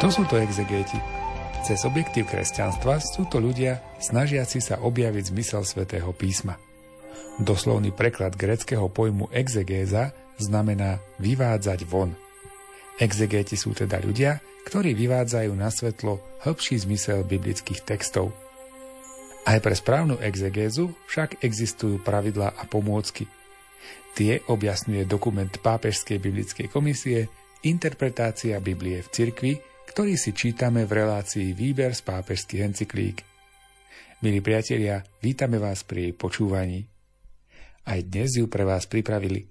Kto sú to exegéti? Cez objektív kresťanstva sú to ľudia snažiaci sa objaviť zmysel svätého písma. Doslovný preklad greckého pojmu exegéza znamená vyvádzať von. Exegéti sú teda ľudia, ktorí vyvádzajú na svetlo hĺbší zmysel biblických textov. Aj pre správnu exegézu však existujú pravidlá a pomôcky. Tie objasňuje dokument Pápežskej biblickej komisie Interpretácia Biblie v cirkvi, ktorý si čítame v relácii Výber z pápežských encyklík. Milí priatelia, vítame vás pri jej počúvaní. Aj dnes ju pre vás pripravili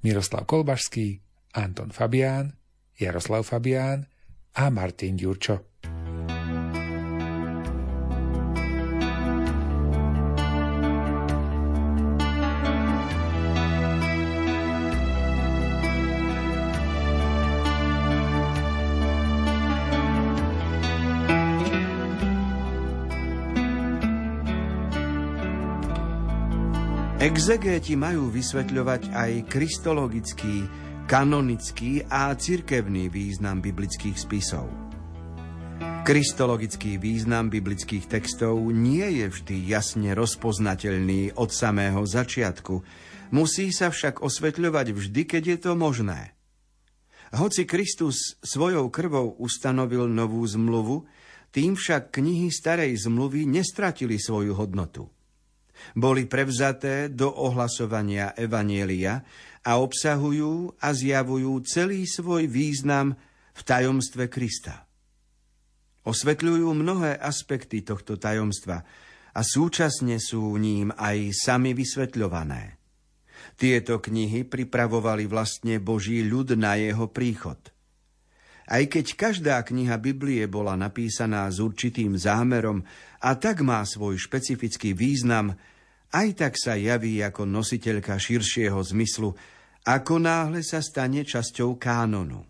Miroslav Kolbašský, Anton Fabián, Jaroslav Fabián a Martin Ďurčo. Exegéti majú vysvetľovať aj kristologický, kanonický a cirkevný význam biblických spisov. Kristologický význam biblických textov nie je vždy jasne rozpoznateľný od samého začiatku, musí sa však osvetľovať vždy, keď je to možné. Hoci Kristus svojou krvou ustanovil novú zmluvu, tým však knihy starej zmluvy nestratili svoju hodnotu boli prevzaté do ohlasovania Evanielia a obsahujú a zjavujú celý svoj význam v tajomstve Krista. Osvetľujú mnohé aspekty tohto tajomstva a súčasne sú ním aj sami vysvetľované. Tieto knihy pripravovali vlastne Boží ľud na jeho príchod. Aj keď každá kniha Biblie bola napísaná s určitým zámerom a tak má svoj špecifický význam, aj tak sa javí ako nositeľka širšieho zmyslu, ako náhle sa stane časťou kánonu.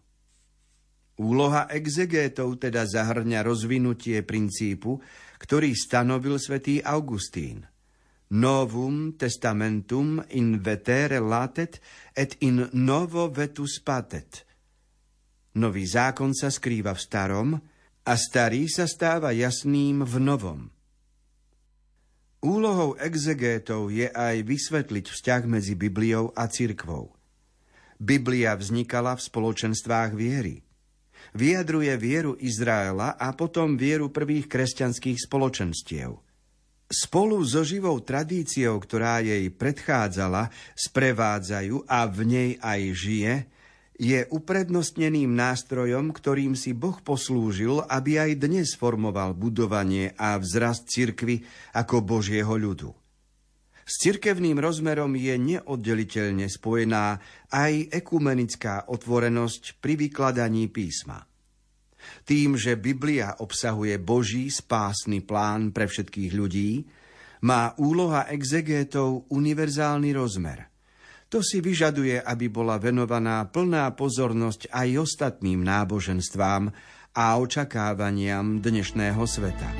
Úloha exegétov teda zahrňa rozvinutie princípu, ktorý stanovil svätý Augustín. Novum testamentum in vetere latet et in novo vetus patet. Nový zákon sa skrýva v starom a starý sa stáva jasným v novom. Úlohou exegétov je aj vysvetliť vzťah medzi Bibliou a cirkvou. Biblia vznikala v spoločenstvách viery. Vyjadruje vieru Izraela a potom vieru prvých kresťanských spoločenstiev. Spolu so živou tradíciou, ktorá jej predchádzala, sprevádzajú a v nej aj žije – je uprednostneným nástrojom, ktorým si Boh poslúžil, aby aj dnes formoval budovanie a vzrast cirkvy ako Božieho ľudu. S cirkevným rozmerom je neoddeliteľne spojená aj ekumenická otvorenosť pri vykladaní písma. Tým, že Biblia obsahuje Boží spásny plán pre všetkých ľudí, má úloha exegétov univerzálny rozmer – to si vyžaduje, aby bola venovaná plná pozornosť aj ostatným náboženstvám a očakávaniam dnešného sveta.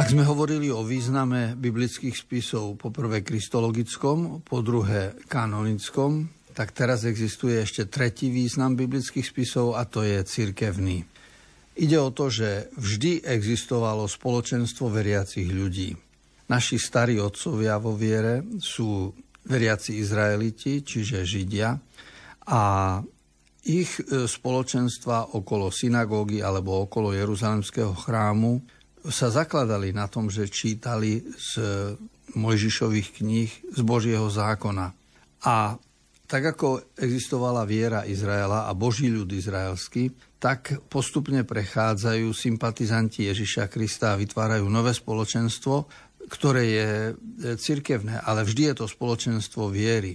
Ak sme hovorili o význame biblických spisov, po prvé kristologickom, po druhé kanonickom, tak teraz existuje ešte tretí význam biblických spisov a to je cirkevný. Ide o to, že vždy existovalo spoločenstvo veriacich ľudí. Naši starí otcovia vo viere sú veriaci Izraeliti, čiže Židia, a ich e, spoločenstva okolo synagógy alebo okolo Jeruzalemského chrámu sa zakladali na tom, že čítali z Mojžišových kníh z Božieho zákona. A tak ako existovala viera Izraela a Boží ľud izraelský, tak postupne prechádzajú sympatizanti Ježiša Krista a vytvárajú nové spoločenstvo, ktoré je e, cirkevné, ale vždy je to spoločenstvo viery.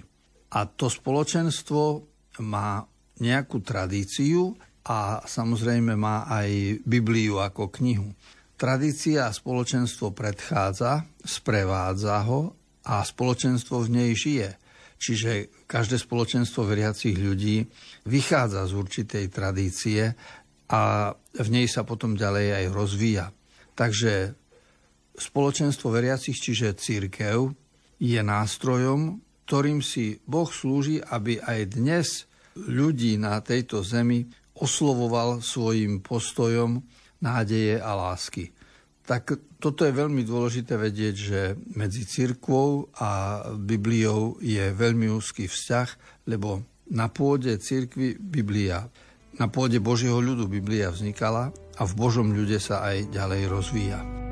A to spoločenstvo má nejakú tradíciu a samozrejme má aj Bibliu ako knihu. Tradícia a spoločenstvo predchádza, sprevádza ho a spoločenstvo v nej žije. Čiže každé spoločenstvo veriacich ľudí vychádza z určitej tradície a v nej sa potom ďalej aj rozvíja. Takže spoločenstvo veriacich, čiže církev, je nástrojom, ktorým si Boh slúži, aby aj dnes ľudí na tejto zemi oslovoval svojim postojom nádeje a lásky. Tak toto je veľmi dôležité vedieť, že medzi cirkvou a Bibliou je veľmi úzky vzťah, lebo na pôde cirkvy Biblia, na pôde Božieho ľudu Biblia vznikala a v Božom ľude sa aj ďalej rozvíja.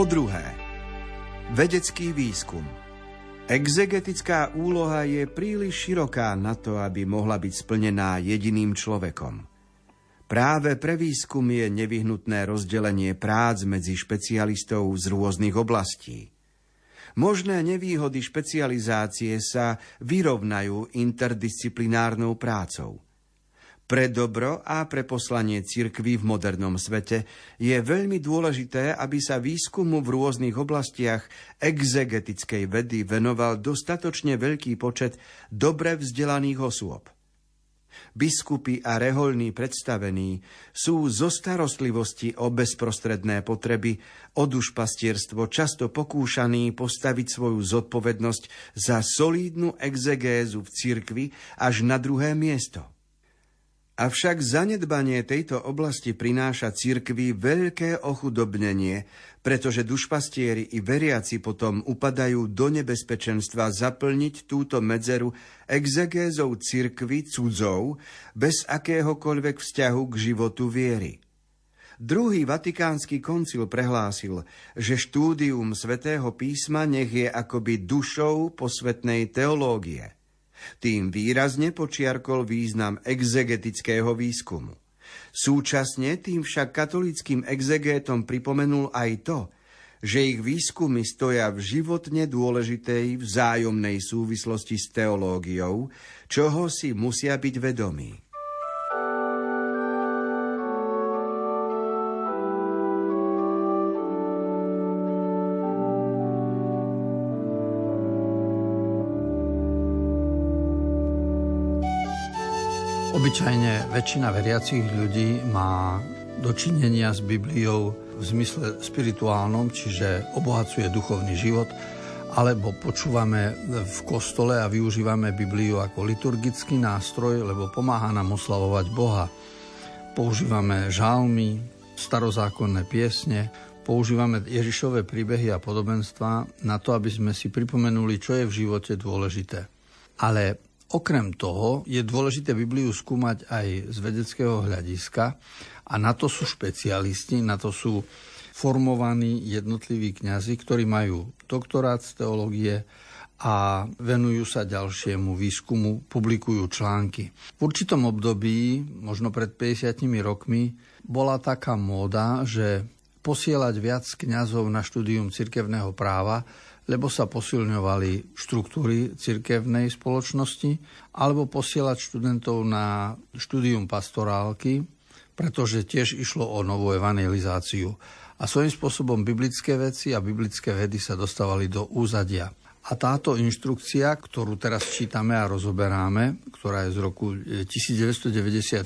Po druhé, vedecký výskum. Exegetická úloha je príliš široká na to, aby mohla byť splnená jediným človekom. Práve pre výskum je nevyhnutné rozdelenie prác medzi špecialistov z rôznych oblastí. Možné nevýhody špecializácie sa vyrovnajú interdisciplinárnou prácou – pre dobro a pre poslanie cirkvy v modernom svete je veľmi dôležité, aby sa výskumu v rôznych oblastiach exegetickej vedy venoval dostatočne veľký počet dobre vzdelaných osôb. Biskupy a reholní predstavení sú zo starostlivosti o bezprostredné potreby o dušpastierstvo často pokúšaní postaviť svoju zodpovednosť za solídnu exegézu v cirkvi až na druhé miesto – Avšak zanedbanie tejto oblasti prináša cirkvi veľké ochudobnenie, pretože dušpastieri i veriaci potom upadajú do nebezpečenstva zaplniť túto medzeru exegézou cirkvy cudzou bez akéhokoľvek vzťahu k životu viery. Druhý vatikánsky koncil prehlásil, že štúdium svätého písma nech je akoby dušou posvetnej teológie – tým výrazne počiarkol význam exegetického výskumu. Súčasne tým však katolickým exegétom pripomenul aj to, že ich výskumy stoja v životne dôležitej vzájomnej súvislosti s teológiou, čoho si musia byť vedomí. Obyčajne väčšina veriacich ľudí má dočinenia s Bibliou v zmysle spirituálnom, čiže obohacuje duchovný život, alebo počúvame v kostole a využívame Bibliu ako liturgický nástroj, lebo pomáha nám oslavovať Boha. Používame žalmy, starozákonné piesne, používame Ježišové príbehy a podobenstva na to, aby sme si pripomenuli, čo je v živote dôležité. Ale Okrem toho je dôležité Bibliu skúmať aj z vedeckého hľadiska a na to sú špecialisti, na to sú formovaní jednotliví kňazi, ktorí majú doktorát z teológie a venujú sa ďalšiemu výskumu, publikujú články. V určitom období, možno pred 50 rokmi, bola taká móda, že posielať viac kňazov na štúdium cirkevného práva, lebo sa posilňovali štruktúry cirkevnej spoločnosti, alebo posielať študentov na štúdium pastorálky, pretože tiež išlo o novú evangelizáciu. A svojím spôsobom biblické veci a biblické vedy sa dostávali do úzadia. A táto inštrukcia, ktorú teraz čítame a rozoberáme, ktorá je z roku 1994,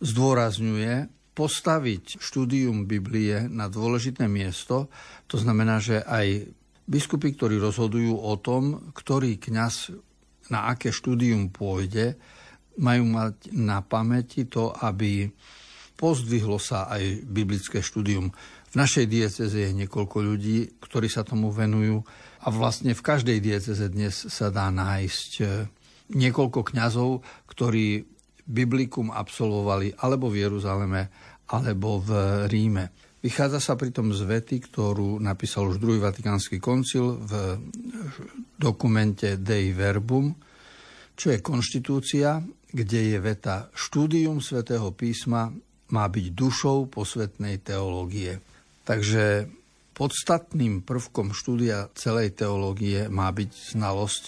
zdôrazňuje postaviť štúdium Biblie na dôležité miesto. To znamená, že aj biskupy, ktorí rozhodujú o tom, ktorý kňaz na aké štúdium pôjde, majú mať na pamäti to, aby pozdvihlo sa aj biblické štúdium. V našej dieceze je niekoľko ľudí, ktorí sa tomu venujú a vlastne v každej dieceze dnes sa dá nájsť e, niekoľko kňazov, ktorí biblikum absolvovali alebo v Jeruzaleme, alebo v Ríme. Vychádza sa pritom z vety, ktorú napísal už druhý Vatikánsky koncil v dokumente Dei Verbum, čo je konštitúcia, kde je veta štúdium svätého písma má byť dušou posvetnej teológie. Takže podstatným prvkom štúdia celej teológie má byť znalosť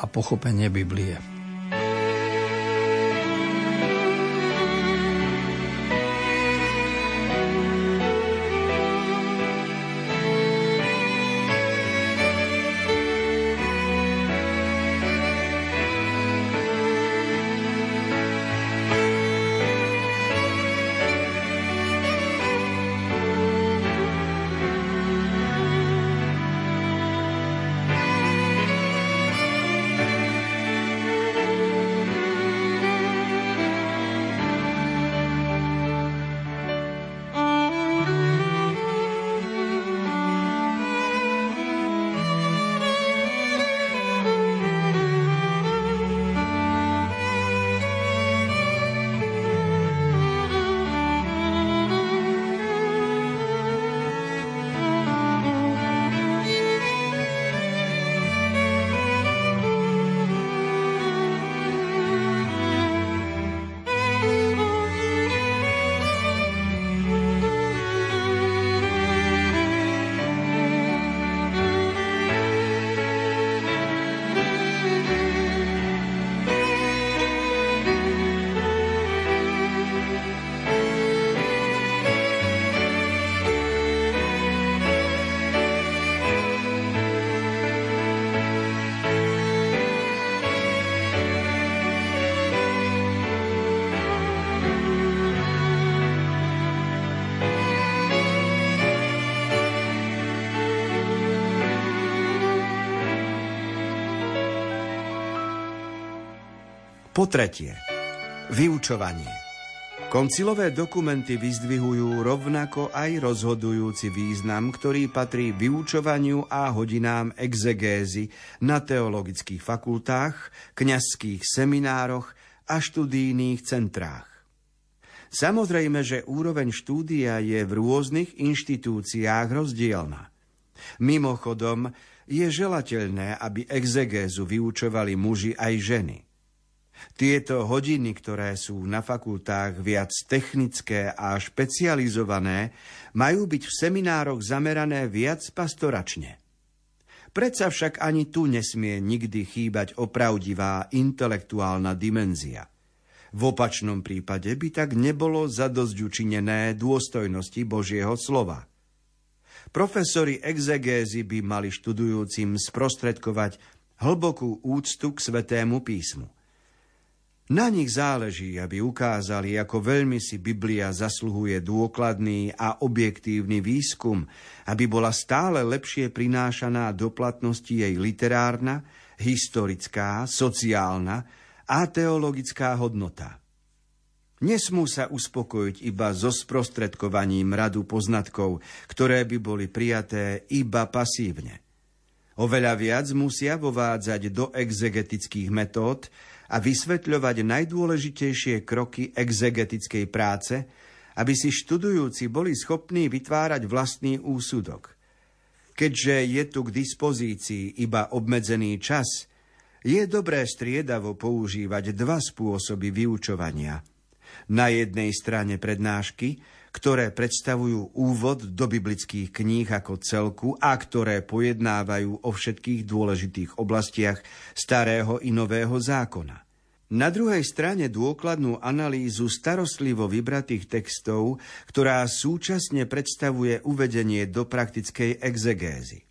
a pochopenie Biblie. Po tretie, vyučovanie. Koncilové dokumenty vyzdvihujú rovnako aj rozhodujúci význam, ktorý patrí vyučovaniu a hodinám exegézy na teologických fakultách, kňazských seminároch a študijných centrách. Samozrejme, že úroveň štúdia je v rôznych inštitúciách rozdielna. Mimochodom, je želateľné, aby exegézu vyučovali muži aj ženy – tieto hodiny, ktoré sú na fakultách viac technické a špecializované, majú byť v seminároch zamerané viac pastoračne. Predsa však ani tu nesmie nikdy chýbať opravdivá intelektuálna dimenzia. V opačnom prípade by tak nebolo zadosť dôstojnosti Božieho slova. Profesori exegézy by mali študujúcim sprostredkovať hlbokú úctu k svetému písmu – na nich záleží, aby ukázali, ako veľmi si Biblia zasluhuje dôkladný a objektívny výskum, aby bola stále lepšie prinášaná do platnosti jej literárna, historická, sociálna a teologická hodnota. Nesmú sa uspokojiť iba so sprostredkovaním radu poznatkov, ktoré by boli prijaté iba pasívne. Oveľa viac musia vovádzať do exegetických metód, a vysvetľovať najdôležitejšie kroky exegetickej práce, aby si študujúci boli schopní vytvárať vlastný úsudok. Keďže je tu k dispozícii iba obmedzený čas, je dobré striedavo používať dva spôsoby vyučovania. Na jednej strane prednášky, ktoré predstavujú úvod do biblických kníh ako celku a ktoré pojednávajú o všetkých dôležitých oblastiach starého i nového zákona. Na druhej strane dôkladnú analýzu starostlivo vybratých textov, ktorá súčasne predstavuje uvedenie do praktickej exegézy.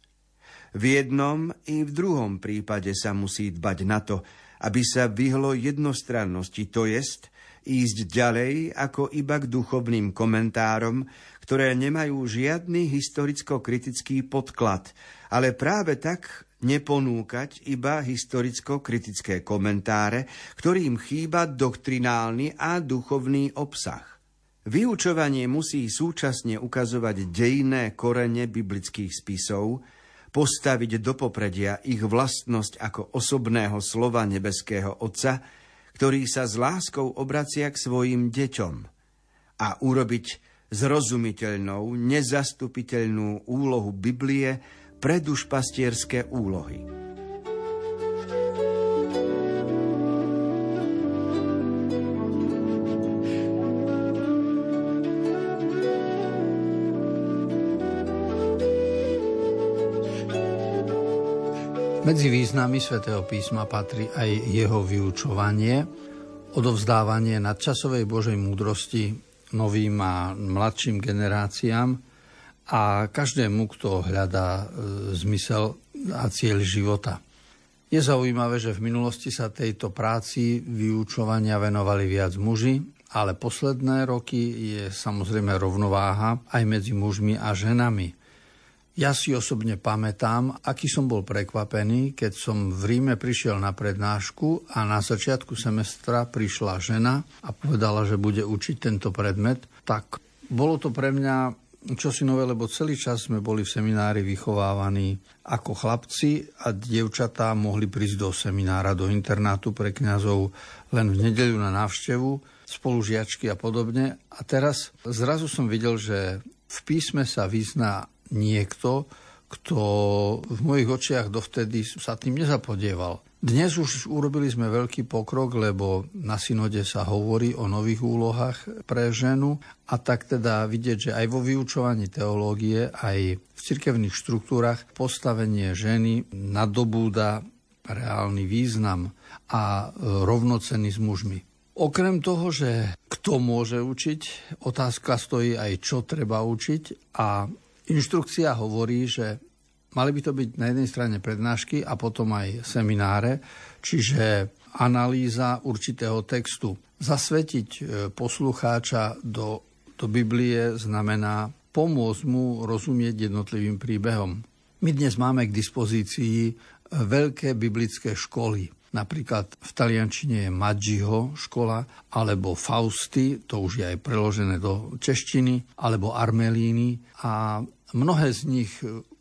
V jednom i v druhom prípade sa musí dbať na to, aby sa vyhlo jednostrannosti, to jest ísť ďalej ako iba k duchovným komentárom, ktoré nemajú žiadny historicko-kritický podklad, ale práve tak neponúkať iba historicko-kritické komentáre, ktorým chýba doktrinálny a duchovný obsah. Vyučovanie musí súčasne ukazovať dejné korene biblických spisov, postaviť do popredia ich vlastnosť ako osobného slova nebeského Otca, ktorý sa s láskou obracia k svojim deťom a urobiť zrozumiteľnou, nezastupiteľnú úlohu Biblie pre dušpastierské úlohy. Medzi významy svätého písma patrí aj jeho vyučovanie, odovzdávanie nadčasovej Božej múdrosti novým a mladším generáciám a každému, kto hľadá e, zmysel a cieľ života. Je zaujímavé, že v minulosti sa tejto práci vyučovania venovali viac muži, ale posledné roky je samozrejme rovnováha aj medzi mužmi a ženami. Ja si osobne pamätám, aký som bol prekvapený, keď som v Ríme prišiel na prednášku a na začiatku semestra prišla žena a povedala, že bude učiť tento predmet. Tak bolo to pre mňa čo si nové, lebo celý čas sme boli v seminári vychovávaní ako chlapci a dievčatá mohli prísť do seminára, do internátu pre kňazov len v nedeľu na návštevu, spolužiačky a podobne. A teraz zrazu som videl, že v písme sa vyzná niekto, kto v mojich očiach dovtedy sa tým nezapodieval. Dnes už urobili sme veľký pokrok, lebo na synode sa hovorí o nových úlohách pre ženu a tak teda vidieť, že aj vo vyučovaní teológie, aj v cirkevných štruktúrach postavenie ženy nadobúda reálny význam a rovnocený s mužmi. Okrem toho, že kto môže učiť, otázka stojí aj čo treba učiť a inštrukcia hovorí, že Mali by to byť na jednej strane prednášky a potom aj semináre, čiže analýza určitého textu. Zasvetiť e, poslucháča do, do Biblie znamená pomôcť mu rozumieť jednotlivým príbehom. My dnes máme k dispozícii e, veľké biblické školy. Napríklad v taliančine je Maggiho škola, alebo Fausty, to už je aj preložené do češtiny, alebo Armelíny. A mnohé z nich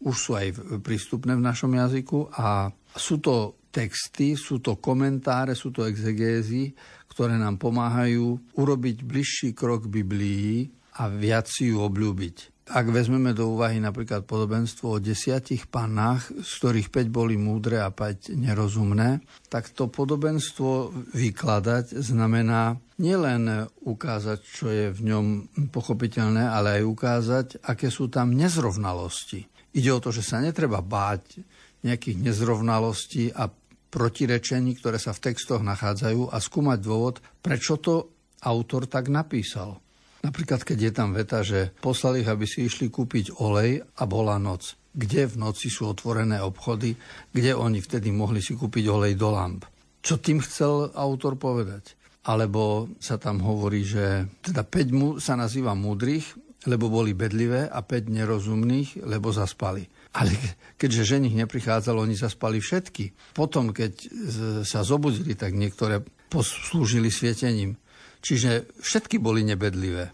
už sú aj prístupné v našom jazyku a sú to texty, sú to komentáre, sú to exegézy, ktoré nám pomáhajú urobiť bližší krok Biblii a viac ju obľúbiť. Ak vezmeme do úvahy napríklad podobenstvo o desiatich pannách, z ktorých 5 boli múdre a 5 nerozumné, tak to podobenstvo vykladať znamená nielen ukázať, čo je v ňom pochopiteľné, ale aj ukázať, aké sú tam nezrovnalosti. Ide o to, že sa netreba báť nejakých nezrovnalostí a protirečení, ktoré sa v textoch nachádzajú a skúmať dôvod, prečo to autor tak napísal. Napríklad, keď je tam veta, že poslali ich, aby si išli kúpiť olej a bola noc. Kde v noci sú otvorené obchody, kde oni vtedy mohli si kúpiť olej do lamp. Čo tým chcel autor povedať? Alebo sa tam hovorí, že teda 5 mu sa nazýva múdrych, lebo boli bedlivé a 5 nerozumných, lebo zaspali. Ale keďže ženich neprichádzal, oni zaspali všetky. Potom, keď sa zobudili, tak niektoré poslúžili svietením. Čiže všetky boli nebedlivé.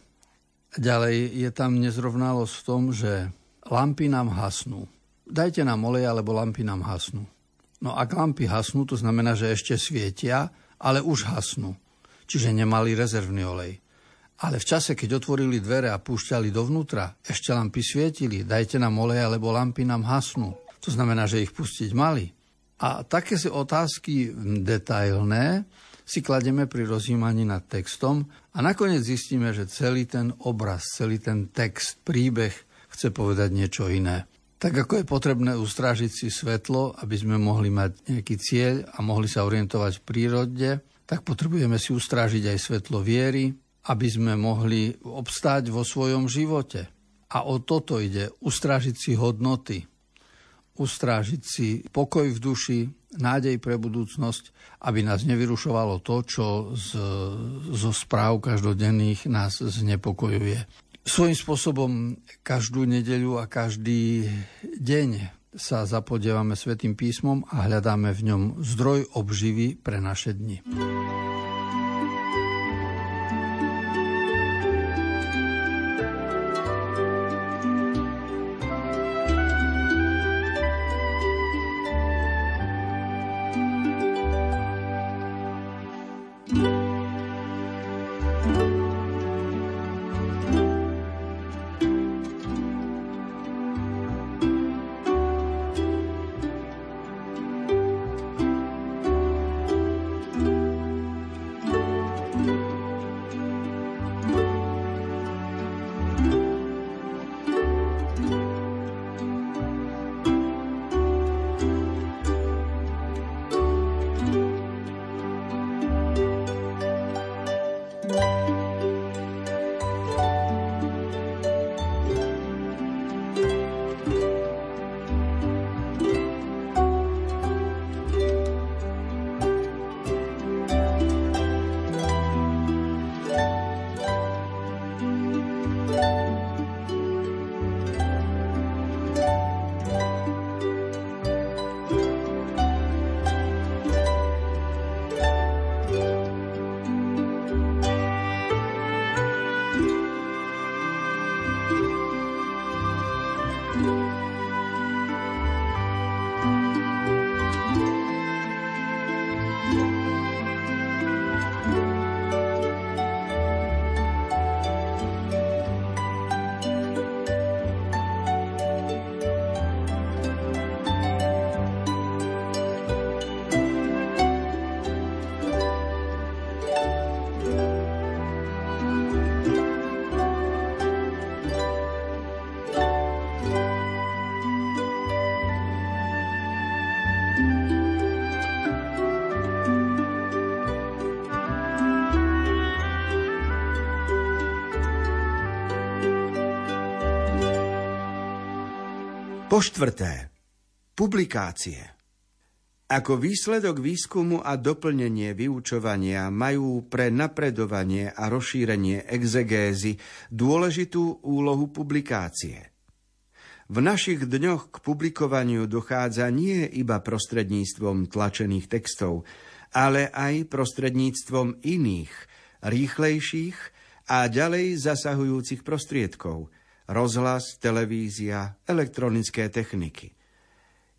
Ďalej je tam nezrovnalosť v tom, že lampy nám hasnú. Dajte nám olej, alebo lampy nám hasnú. No ak lampy hasnú, to znamená, že ešte svietia, ale už hasnú. Čiže nemali rezervný olej. Ale v čase, keď otvorili dvere a púšťali dovnútra, ešte lampy svietili, dajte nám olej, alebo lampy nám hasnú. To znamená, že ich pustiť mali. A také si otázky detailné si klademe pri rozjímaní nad textom a nakoniec zistíme, že celý ten obraz, celý ten text, príbeh chce povedať niečo iné. Tak ako je potrebné ustrážiť si svetlo, aby sme mohli mať nejaký cieľ a mohli sa orientovať v prírode, tak potrebujeme si ustrážiť aj svetlo viery, aby sme mohli obstáť vo svojom živote. A o toto ide, ustrážiť si hodnoty, ustrážiť si pokoj v duši, nádej pre budúcnosť, aby nás nevyrušovalo to, čo z, zo správ každodenných nás znepokojuje. Svojím spôsobom každú nedeľu a každý deň sa zapodievame Svetým písmom a hľadáme v ňom zdroj obživy pre naše dni. Po štvrté, publikácie. Ako výsledok výskumu a doplnenie vyučovania majú pre napredovanie a rozšírenie exegézy dôležitú úlohu publikácie. V našich dňoch k publikovaniu dochádza nie iba prostredníctvom tlačených textov, ale aj prostredníctvom iných, rýchlejších a ďalej zasahujúcich prostriedkov – rozhlas, televízia, elektronické techniky.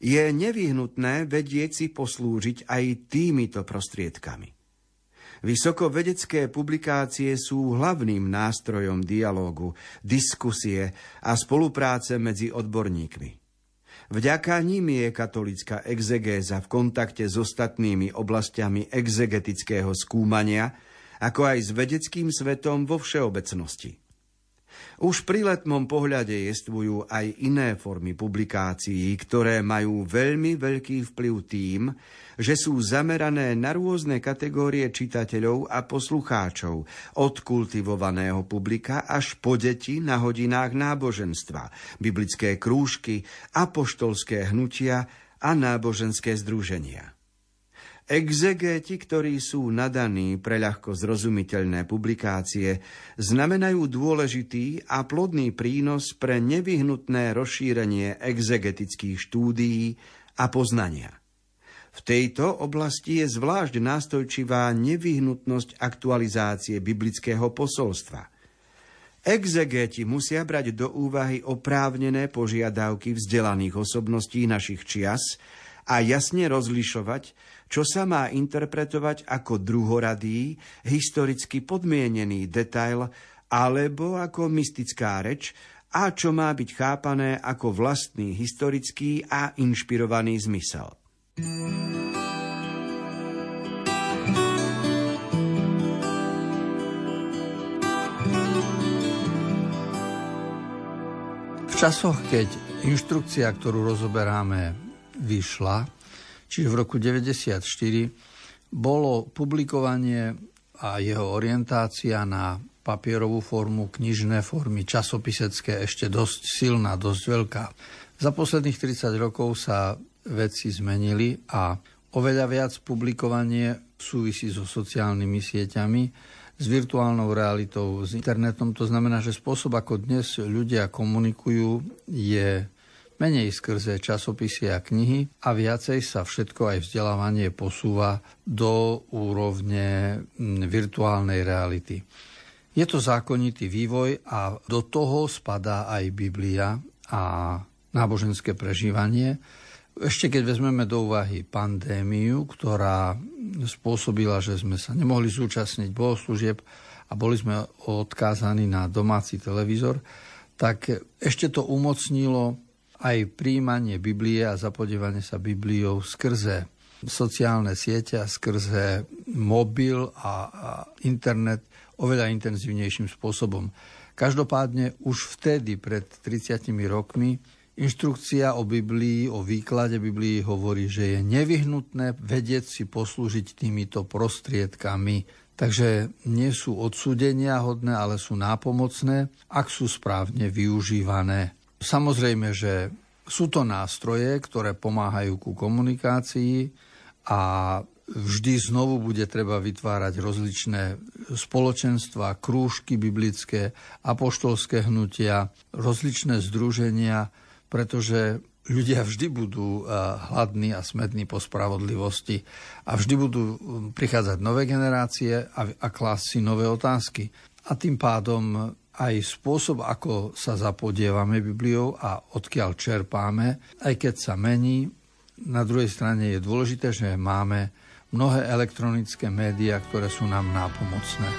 Je nevyhnutné vedieť si poslúžiť aj týmito prostriedkami. Vysokovedecké publikácie sú hlavným nástrojom dialógu, diskusie a spolupráce medzi odborníkmi. Vďaka nim je katolická exegéza v kontakte s ostatnými oblastiami exegetického skúmania, ako aj s vedeckým svetom vo všeobecnosti. Už pri letnom pohľade jestvujú aj iné formy publikácií, ktoré majú veľmi veľký vplyv tým, že sú zamerané na rôzne kategórie čitateľov a poslucháčov, od kultivovaného publika až po deti na hodinách náboženstva, biblické krúžky, apoštolské hnutia a náboženské združenia. Exegéti, ktorí sú nadaní pre ľahko zrozumiteľné publikácie, znamenajú dôležitý a plodný prínos pre nevyhnutné rozšírenie exegetických štúdií a poznania. V tejto oblasti je zvlášť nástojčivá nevyhnutnosť aktualizácie biblického posolstva – Exegéti musia brať do úvahy oprávnené požiadavky vzdelaných osobností našich čias a jasne rozlišovať, čo sa má interpretovať ako druhoradý, historicky podmienený detail alebo ako mystická reč a čo má byť chápané ako vlastný historický a inšpirovaný zmysel. V časoch, keď inštrukcia, ktorú rozoberáme, vyšla, čiže v roku 1994, bolo publikovanie a jeho orientácia na papierovú formu, knižné formy, časopisecké ešte dosť silná, dosť veľká. Za posledných 30 rokov sa veci zmenili a oveľa viac publikovanie súvisí so sociálnymi sieťami, s virtuálnou realitou, s internetom. To znamená, že spôsob, ako dnes ľudia komunikujú, je menej skrze časopisy a knihy a viacej sa všetko aj vzdelávanie posúva do úrovne virtuálnej reality. Je to zákonitý vývoj a do toho spadá aj Biblia a náboženské prežívanie. Ešte keď vezmeme do úvahy pandémiu, ktorá spôsobila, že sme sa nemohli zúčastniť bohoslúžieb a boli sme odkázaní na domáci televízor, tak ešte to umocnilo aj príjmanie Biblie a zapodievanie sa Bibliou skrze sociálne siete a skrze mobil a, a internet oveľa intenzívnejším spôsobom. Každopádne už vtedy, pred 30 rokmi, Inštrukcia o Biblii, o výklade Biblii hovorí, že je nevyhnutné vedieť si poslúžiť týmito prostriedkami. Takže nie sú odsúdenia hodné, ale sú nápomocné, ak sú správne využívané. Samozrejme, že sú to nástroje, ktoré pomáhajú ku komunikácii a vždy znovu bude treba vytvárať rozličné spoločenstva, krúžky biblické, apoštolské hnutia, rozličné združenia, pretože ľudia vždy budú eh, hladní a smední po spravodlivosti a vždy budú hm, prichádzať nové generácie a, a klásť si nové otázky. A tým pádom aj spôsob, ako sa zapodievame Bibliou a odkiaľ čerpáme, aj keď sa mení, na druhej strane je dôležité, že máme mnohé elektronické médiá, ktoré sú nám nápomocné.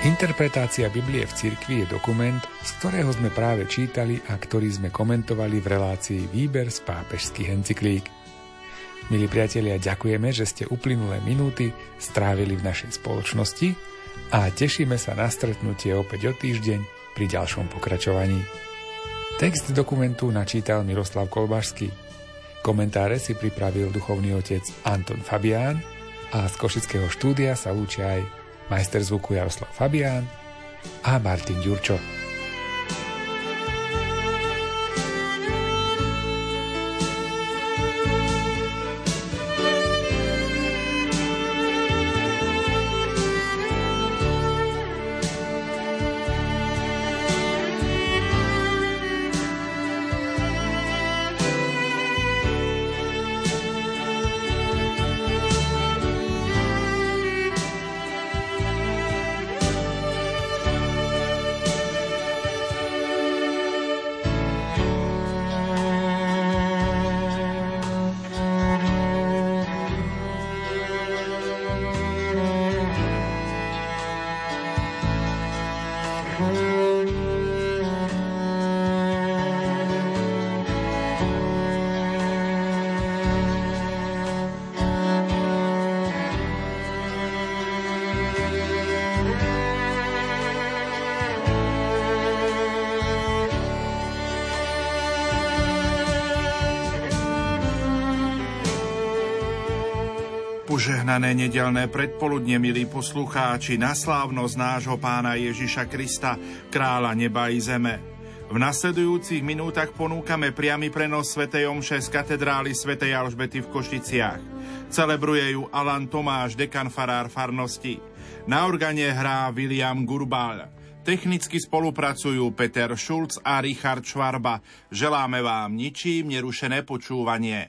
Interpretácia Biblie v cirkvi je dokument, z ktorého sme práve čítali a ktorý sme komentovali v relácii Výber z pápežských encyklík. Milí priatelia, ďakujeme, že ste uplynulé minúty strávili v našej spoločnosti a tešíme sa na stretnutie opäť o týždeň pri ďalšom pokračovaní. Text dokumentu načítal Miroslav Kolbašský. Komentáre si pripravil duchovný otec Anton Fabián a z Košického štúdia sa lúčia aj majster zvuku Jaroslav Fabián a Martin Ďurčo. Požehnané nedelné predpoludne, milí poslucháči, na slávnosť nášho pána Ježiša Krista, kráľa neba i zeme. V nasledujúcich minútach ponúkame priamy prenos Sv. Omše z katedrály Sv. Alžbety v Košiciach. Celebruje ju Alan Tomáš, dekan farár farnosti. Na organe hrá William Gurbal. Technicky spolupracujú Peter Schulz a Richard Schwarba. Želáme vám ničím nerušené počúvanie.